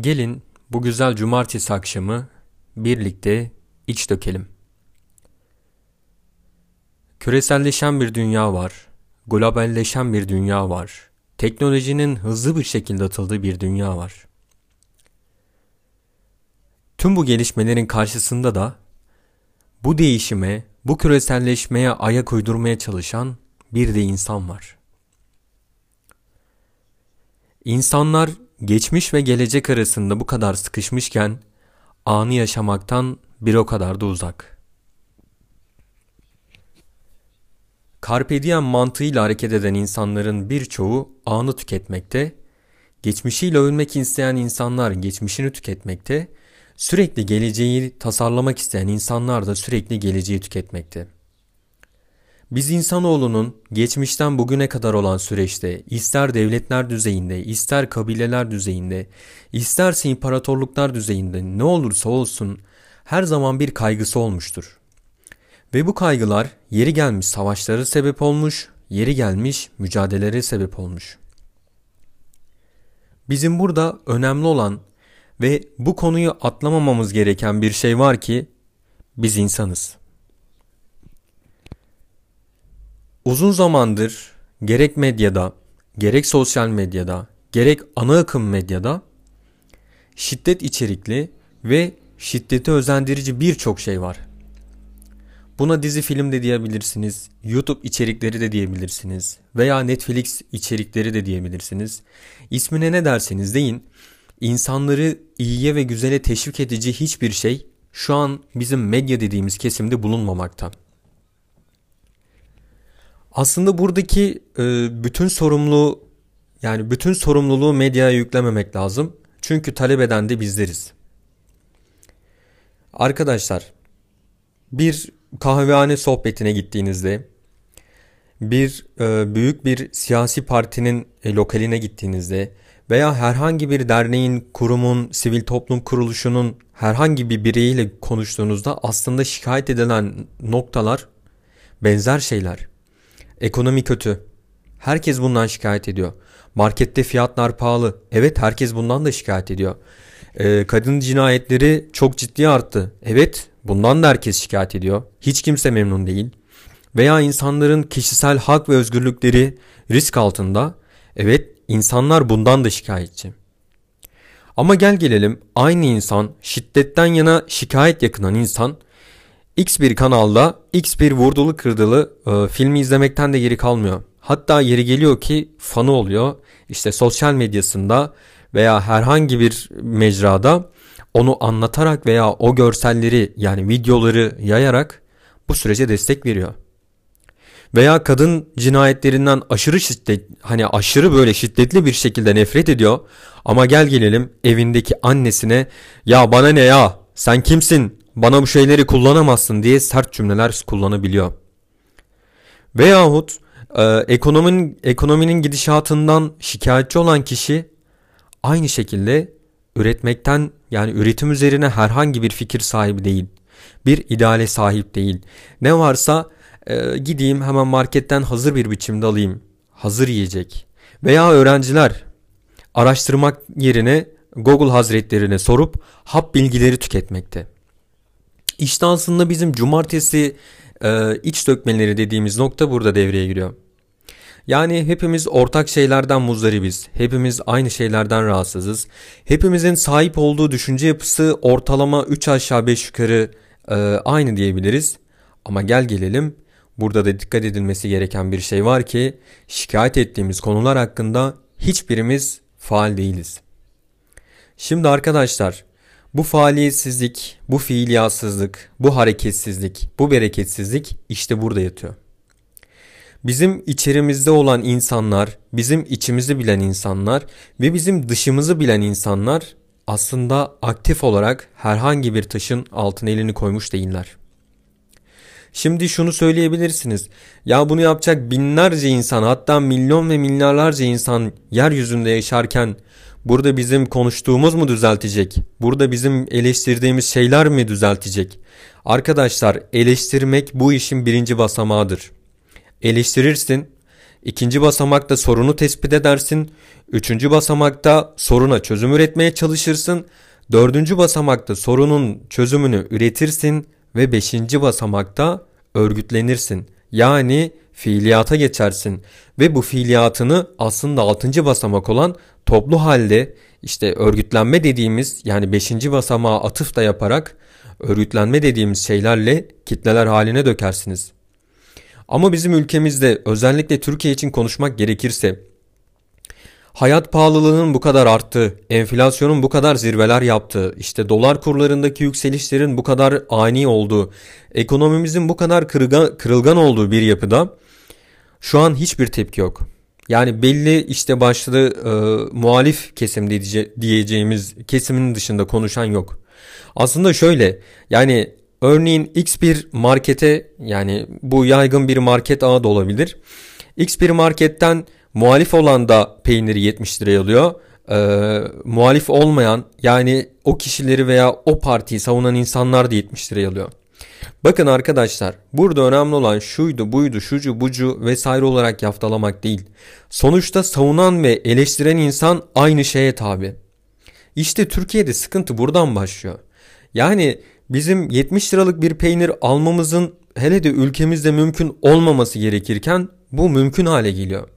Gelin bu güzel cumartesi akşamı birlikte iç dökelim. Küreselleşen bir dünya var. Globalleşen bir dünya var. Teknolojinin hızlı bir şekilde atıldığı bir dünya var. Tüm bu gelişmelerin karşısında da bu değişime, bu küreselleşmeye ayak uydurmaya çalışan bir de insan var. İnsanlar geçmiş ve gelecek arasında bu kadar sıkışmışken anı yaşamaktan bir o kadar da uzak. Carpe diem mantığıyla hareket eden insanların birçoğu anı tüketmekte, geçmişiyle övünmek isteyen insanlar geçmişini tüketmekte, sürekli geleceği tasarlamak isteyen insanlar da sürekli geleceği tüketmekte. Biz insanoğlunun geçmişten bugüne kadar olan süreçte ister devletler düzeyinde, ister kabileler düzeyinde, isterse imparatorluklar düzeyinde ne olursa olsun her zaman bir kaygısı olmuştur. Ve bu kaygılar yeri gelmiş savaşlara sebep olmuş, yeri gelmiş mücadelelere sebep olmuş. Bizim burada önemli olan ve bu konuyu atlamamamız gereken bir şey var ki biz insanız. Uzun zamandır gerek medyada, gerek sosyal medyada, gerek ana akım medyada şiddet içerikli ve şiddeti özendirici birçok şey var. Buna dizi film de diyebilirsiniz, YouTube içerikleri de diyebilirsiniz veya Netflix içerikleri de diyebilirsiniz. İsmine ne derseniz deyin, insanları iyiye ve güzele teşvik edici hiçbir şey şu an bizim medya dediğimiz kesimde bulunmamakta. Aslında buradaki e, bütün sorumluluğu yani bütün sorumluluğu medyaya yüklememek lazım. Çünkü talep eden de bizleriz. Arkadaşlar bir kahvehane sohbetine gittiğinizde bir e, büyük bir siyasi partinin e, lokaline gittiğinizde veya herhangi bir derneğin, kurumun, sivil toplum kuruluşunun herhangi bir bireyiyle konuştuğunuzda aslında şikayet edilen noktalar benzer şeyler. Ekonomi kötü. Herkes bundan şikayet ediyor. Markette fiyatlar pahalı. Evet herkes bundan da şikayet ediyor. Ee, kadın cinayetleri çok ciddi arttı. Evet bundan da herkes şikayet ediyor. Hiç kimse memnun değil. Veya insanların kişisel hak ve özgürlükleri risk altında. Evet insanlar bundan da şikayetçi. Ama gel gelelim aynı insan şiddetten yana şikayet yakınan insan X bir kanalda X bir vurdulu kırdılı e, filmi izlemekten de geri kalmıyor. Hatta yeri geliyor ki fanı oluyor. İşte sosyal medyasında veya herhangi bir mecrada onu anlatarak veya o görselleri yani videoları yayarak bu sürece destek veriyor. Veya kadın cinayetlerinden aşırı şiddet hani aşırı böyle şiddetli bir şekilde nefret ediyor. Ama gel gelelim evindeki annesine ya bana ne ya sen kimsin bana bu şeyleri kullanamazsın diye sert cümleler kullanabiliyor. Veyahut e, ekonominin, ekonominin gidişatından şikayetçi olan kişi aynı şekilde üretmekten yani üretim üzerine herhangi bir fikir sahibi değil. Bir ideale sahip değil. Ne varsa e, gideyim hemen marketten hazır bir biçimde alayım. Hazır yiyecek. Veya öğrenciler araştırmak yerine Google hazretlerine sorup hap bilgileri tüketmekte. İşte aslında bizim cumartesi e, iç dökmeleri dediğimiz nokta burada devreye giriyor. Yani hepimiz ortak şeylerden muzdaribiz. Hepimiz aynı şeylerden rahatsızız. Hepimizin sahip olduğu düşünce yapısı ortalama 3 aşağı 5 yukarı e, aynı diyebiliriz. Ama gel gelelim burada da dikkat edilmesi gereken bir şey var ki şikayet ettiğimiz konular hakkında hiçbirimiz faal değiliz. Şimdi arkadaşlar bu faaliyetsizlik, bu fiiliyatsızlık, bu hareketsizlik, bu bereketsizlik işte burada yatıyor. Bizim içerimizde olan insanlar, bizim içimizi bilen insanlar ve bizim dışımızı bilen insanlar aslında aktif olarak herhangi bir taşın altına elini koymuş değiller. Şimdi şunu söyleyebilirsiniz. Ya bunu yapacak binlerce insan hatta milyon ve milyarlarca insan yeryüzünde yaşarken Burada bizim konuştuğumuz mu düzeltecek? Burada bizim eleştirdiğimiz şeyler mi düzeltecek? Arkadaşlar eleştirmek bu işin birinci basamağıdır. Eleştirirsin. İkinci basamakta sorunu tespit edersin. Üçüncü basamakta soruna çözüm üretmeye çalışırsın. Dördüncü basamakta sorunun çözümünü üretirsin. Ve beşinci basamakta örgütlenirsin. Yani fiiliyata geçersin. Ve bu fiiliyatını aslında altıncı basamak olan toplu halde işte örgütlenme dediğimiz yani beşinci basamağa atıf da yaparak örgütlenme dediğimiz şeylerle kitleler haline dökersiniz. Ama bizim ülkemizde özellikle Türkiye için konuşmak gerekirse hayat pahalılığının bu kadar arttığı, enflasyonun bu kadar zirveler yaptığı, işte dolar kurlarındaki yükselişlerin bu kadar ani olduğu, ekonomimizin bu kadar kırılgan, kırılgan olduğu bir yapıda şu an hiçbir tepki yok. Yani belli işte başlı e, muhalif kesim diyeceğimiz kesimin dışında konuşan yok. Aslında şöyle yani örneğin X bir markete yani bu yaygın bir market ağı da olabilir. X bir marketten muhalif olan da peyniri 70 liraya alıyor. Ee, muhalif olmayan yani o kişileri veya o partiyi savunan insanlar da 70 liraya alıyor. Bakın arkadaşlar burada önemli olan şuydu buydu şucu bucu vesaire olarak yaftalamak değil. Sonuçta savunan ve eleştiren insan aynı şeye tabi. İşte Türkiye'de sıkıntı buradan başlıyor. Yani bizim 70 liralık bir peynir almamızın hele de ülkemizde mümkün olmaması gerekirken bu mümkün hale geliyor.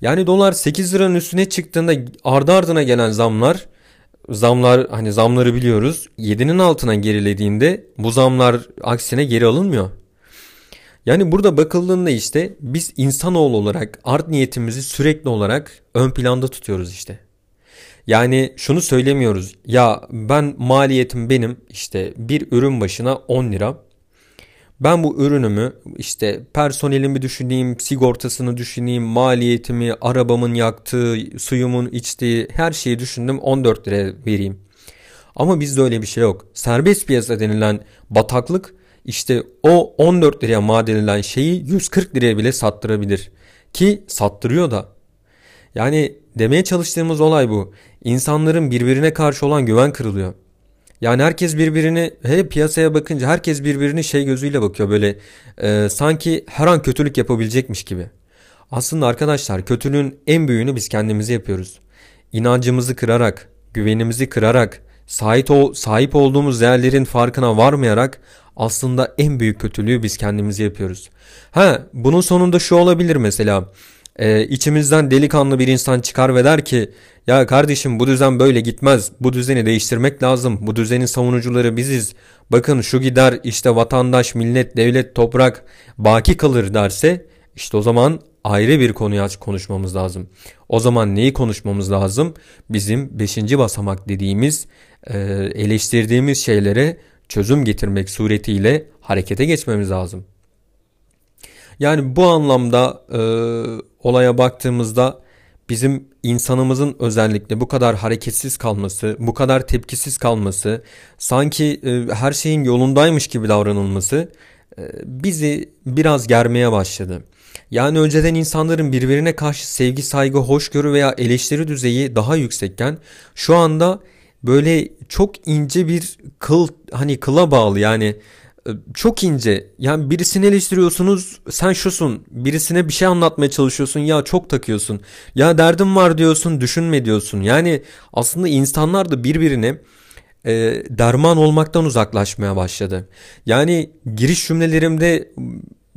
Yani dolar 8 liranın üstüne çıktığında ardı ardına gelen zamlar zamlar hani zamları biliyoruz 7'nin altına gerilediğinde bu zamlar aksine geri alınmıyor. Yani burada bakıldığında işte biz insanoğlu olarak art niyetimizi sürekli olarak ön planda tutuyoruz işte. Yani şunu söylemiyoruz. Ya ben maliyetim benim işte bir ürün başına 10 lira. Ben bu ürünümü işte personelimi düşüneyim, sigortasını düşüneyim, maliyetimi, arabamın yaktığı, suyumun içtiği her şeyi düşündüm 14 lira vereyim. Ama bizde öyle bir şey yok. Serbest piyasa denilen bataklık işte o 14 liraya mal şeyi 140 liraya bile sattırabilir. Ki sattırıyor da. Yani demeye çalıştığımız olay bu. İnsanların birbirine karşı olan güven kırılıyor. Yani herkes birbirini he piyasaya bakınca herkes birbirini şey gözüyle bakıyor böyle e, sanki her an kötülük yapabilecekmiş gibi. Aslında arkadaşlar kötülüğün en büyüğünü biz kendimizi yapıyoruz. İnancımızı kırarak, güvenimizi kırarak, sahip, ol, sahip olduğumuz değerlerin farkına varmayarak aslında en büyük kötülüğü biz kendimizi yapıyoruz. Ha bunun sonunda şu olabilir mesela e, içimizden delikanlı bir insan çıkar ve der ki ya kardeşim bu düzen böyle gitmez. Bu düzeni değiştirmek lazım. Bu düzenin savunucuları biziz. Bakın şu gider işte vatandaş, millet, devlet, toprak baki kalır derse işte o zaman ayrı bir konuyu aç konuşmamız lazım. O zaman neyi konuşmamız lazım? Bizim 5. basamak dediğimiz e, eleştirdiğimiz şeylere çözüm getirmek suretiyle harekete geçmemiz lazım. Yani bu anlamda e, olaya baktığımızda bizim insanımızın özellikle bu kadar hareketsiz kalması, bu kadar tepkisiz kalması, sanki e, her şeyin yolundaymış gibi davranılması e, bizi biraz germeye başladı. Yani önceden insanların birbirine karşı sevgi, saygı, hoşgörü veya eleştiri düzeyi daha yüksekken şu anda böyle çok ince bir kıl hani kıla bağlı yani çok ince. Yani birisini eleştiriyorsunuz sen şusun. Birisine bir şey anlatmaya çalışıyorsun ya çok takıyorsun. Ya derdim var diyorsun düşünme diyorsun. Yani aslında insanlar da birbirine e, derman olmaktan uzaklaşmaya başladı. Yani giriş cümlelerimde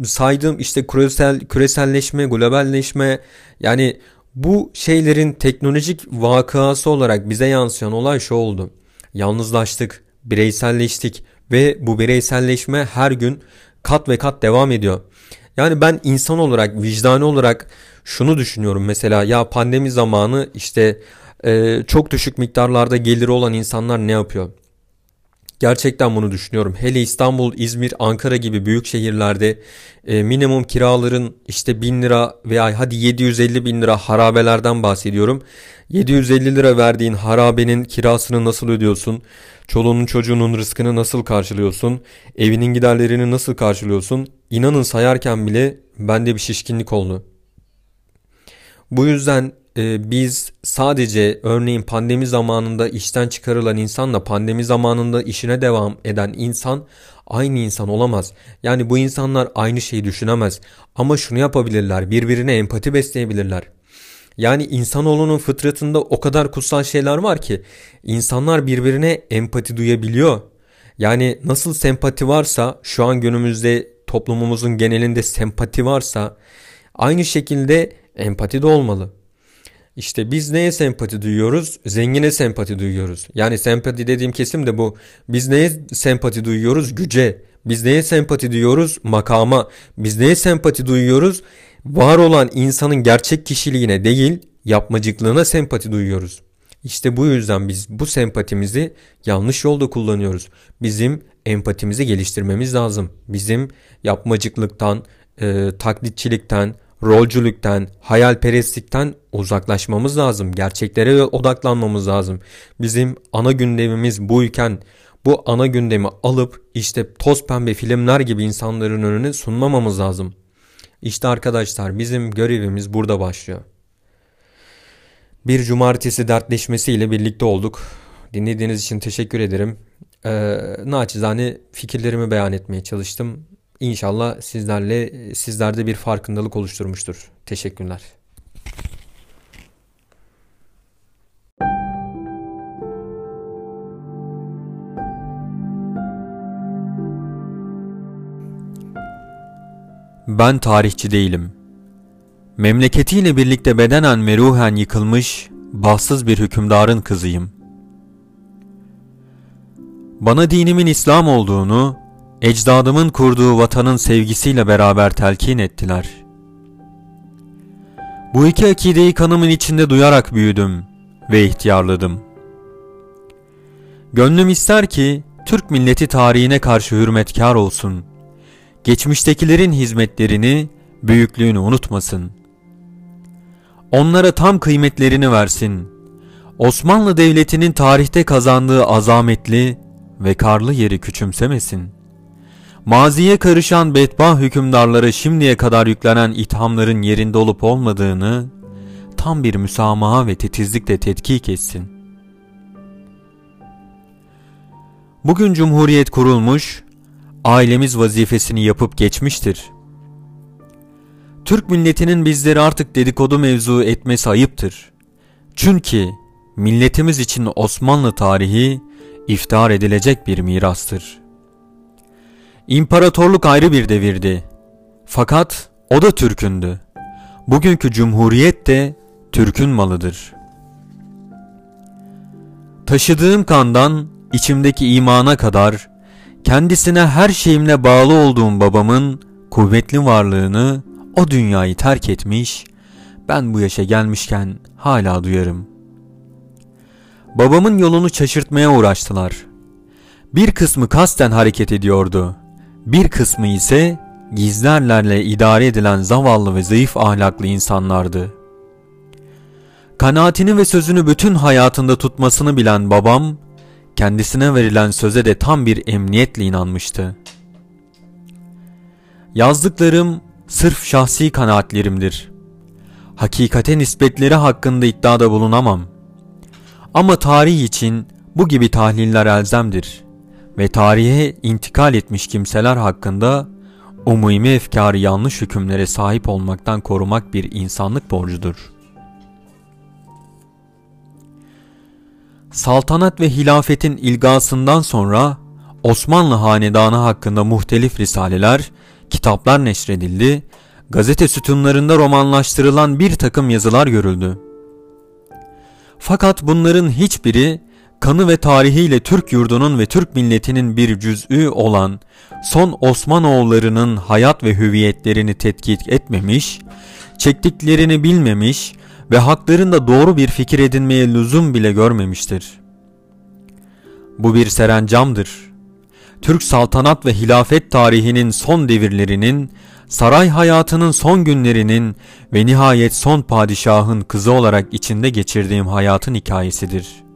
saydığım işte küresel küreselleşme, globalleşme yani bu şeylerin teknolojik vakası olarak bize yansıyan olay şu oldu. Yalnızlaştık, bireyselleştik ve bu bireyselleşme her gün kat ve kat devam ediyor. Yani ben insan olarak, vicdani olarak şunu düşünüyorum mesela ya pandemi zamanı işte e, çok düşük miktarlarda geliri olan insanlar ne yapıyor? Gerçekten bunu düşünüyorum. Hele İstanbul, İzmir, Ankara gibi büyük şehirlerde e, minimum kiraların işte 1000 lira veya hadi 750 bin lira harabelerden bahsediyorum. 750 lira verdiğin harabenin kirasını nasıl ödüyorsun? Çoluğunun çocuğunun rızkını nasıl karşılıyorsun? Evinin giderlerini nasıl karşılıyorsun? İnanın sayarken bile bende bir şişkinlik oldu. Bu yüzden e, biz sadece örneğin pandemi zamanında işten çıkarılan insanla pandemi zamanında işine devam eden insan aynı insan olamaz. Yani bu insanlar aynı şeyi düşünemez. Ama şunu yapabilirler, birbirine empati besleyebilirler. Yani insanoğlunun fıtratında o kadar kutsal şeyler var ki insanlar birbirine empati duyabiliyor. Yani nasıl sempati varsa şu an günümüzde toplumumuzun genelinde sempati varsa aynı şekilde empati de olmalı. İşte biz neye sempati duyuyoruz? Zengine sempati duyuyoruz. Yani sempati dediğim kesim de bu. Biz neye sempati duyuyoruz? Güce. Biz neye sempati duyuyoruz? Makama. Biz neye sempati duyuyoruz? Var olan insanın gerçek kişiliğine değil, yapmacıklığına sempati duyuyoruz. İşte bu yüzden biz bu sempatimizi yanlış yolda kullanıyoruz. Bizim empatimizi geliştirmemiz lazım. Bizim yapmacıklıktan, e, taklitçilikten, rolcülükten, hayalperestlikten uzaklaşmamız lazım. Gerçeklere odaklanmamız lazım. Bizim ana gündemimiz buyken bu ana gündemi alıp işte toz pembe filmler gibi insanların önüne sunmamamız lazım. İşte arkadaşlar bizim görevimiz burada başlıyor. Bir cumartesi dertleşmesiyle birlikte olduk. Dinlediğiniz için teşekkür ederim. Ee, naçizane fikirlerimi beyan etmeye çalıştım. İnşallah sizlerle sizlerde bir farkındalık oluşturmuştur. Teşekkürler. Ben tarihçi değilim. Memleketiyle birlikte bedenen ve ruhen yıkılmış, bahtsız bir hükümdarın kızıyım. Bana dinimin İslam olduğunu, ecdadımın kurduğu vatanın sevgisiyle beraber telkin ettiler. Bu iki akideyi kanımın içinde duyarak büyüdüm ve ihtiyarladım. Gönlüm ister ki Türk milleti tarihine karşı hürmetkar olsun. Geçmiştekilerin hizmetlerini, büyüklüğünü unutmasın. Onlara tam kıymetlerini versin. Osmanlı Devleti'nin tarihte kazandığı azametli ve karlı yeri küçümsemesin. Maziye karışan bedbah hükümdarlara şimdiye kadar yüklenen ithamların yerinde olup olmadığını tam bir müsamaha ve titizlikle tetkik etsin. Bugün Cumhuriyet kurulmuş, ailemiz vazifesini yapıp geçmiştir. Türk milletinin bizleri artık dedikodu mevzu etmesi ayıptır. Çünkü milletimiz için Osmanlı tarihi iftihar edilecek bir mirastır.'' İmparatorluk ayrı bir devirdi. Fakat o da Türk'ündü. Bugünkü cumhuriyet de Türk'ün malıdır. Taşıdığım kandan içimdeki imana kadar kendisine her şeyimle bağlı olduğum babamın kuvvetli varlığını o dünyayı terk etmiş, ben bu yaşa gelmişken hala duyarım. Babamın yolunu şaşırtmaya uğraştılar. Bir kısmı kasten hareket ediyordu bir kısmı ise gizlerlerle idare edilen zavallı ve zayıf ahlaklı insanlardı. Kanaatini ve sözünü bütün hayatında tutmasını bilen babam, kendisine verilen söze de tam bir emniyetle inanmıştı. Yazdıklarım sırf şahsi kanaatlerimdir. Hakikate nispetleri hakkında iddiada bulunamam. Ama tarih için bu gibi tahliller elzemdir.'' Ve tarihe intikal etmiş kimseler hakkında umumi efkarı yanlış hükümlere sahip olmaktan korumak bir insanlık borcudur. Saltanat ve hilafetin ilgasından sonra Osmanlı hanedanı hakkında muhtelif risaleler, kitaplar neşredildi, gazete sütunlarında romanlaştırılan bir takım yazılar görüldü. Fakat bunların hiçbiri kanı ve tarihiyle Türk yurdunun ve Türk milletinin bir cüz'ü olan son Osmanoğullarının hayat ve hüviyetlerini tetkik etmemiş, çektiklerini bilmemiş ve haklarında doğru bir fikir edinmeye lüzum bile görmemiştir. Bu bir serencamdır. Türk saltanat ve hilafet tarihinin son devirlerinin, saray hayatının son günlerinin ve nihayet son padişahın kızı olarak içinde geçirdiğim hayatın hikayesidir.''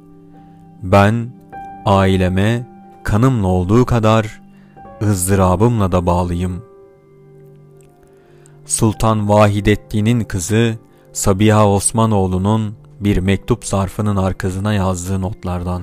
Ben aileme kanımla olduğu kadar ızdırabımla da bağlıyım. Sultan Vahidettin'in kızı Sabiha Osmanoğlu'nun bir mektup zarfının arkasına yazdığı notlardan.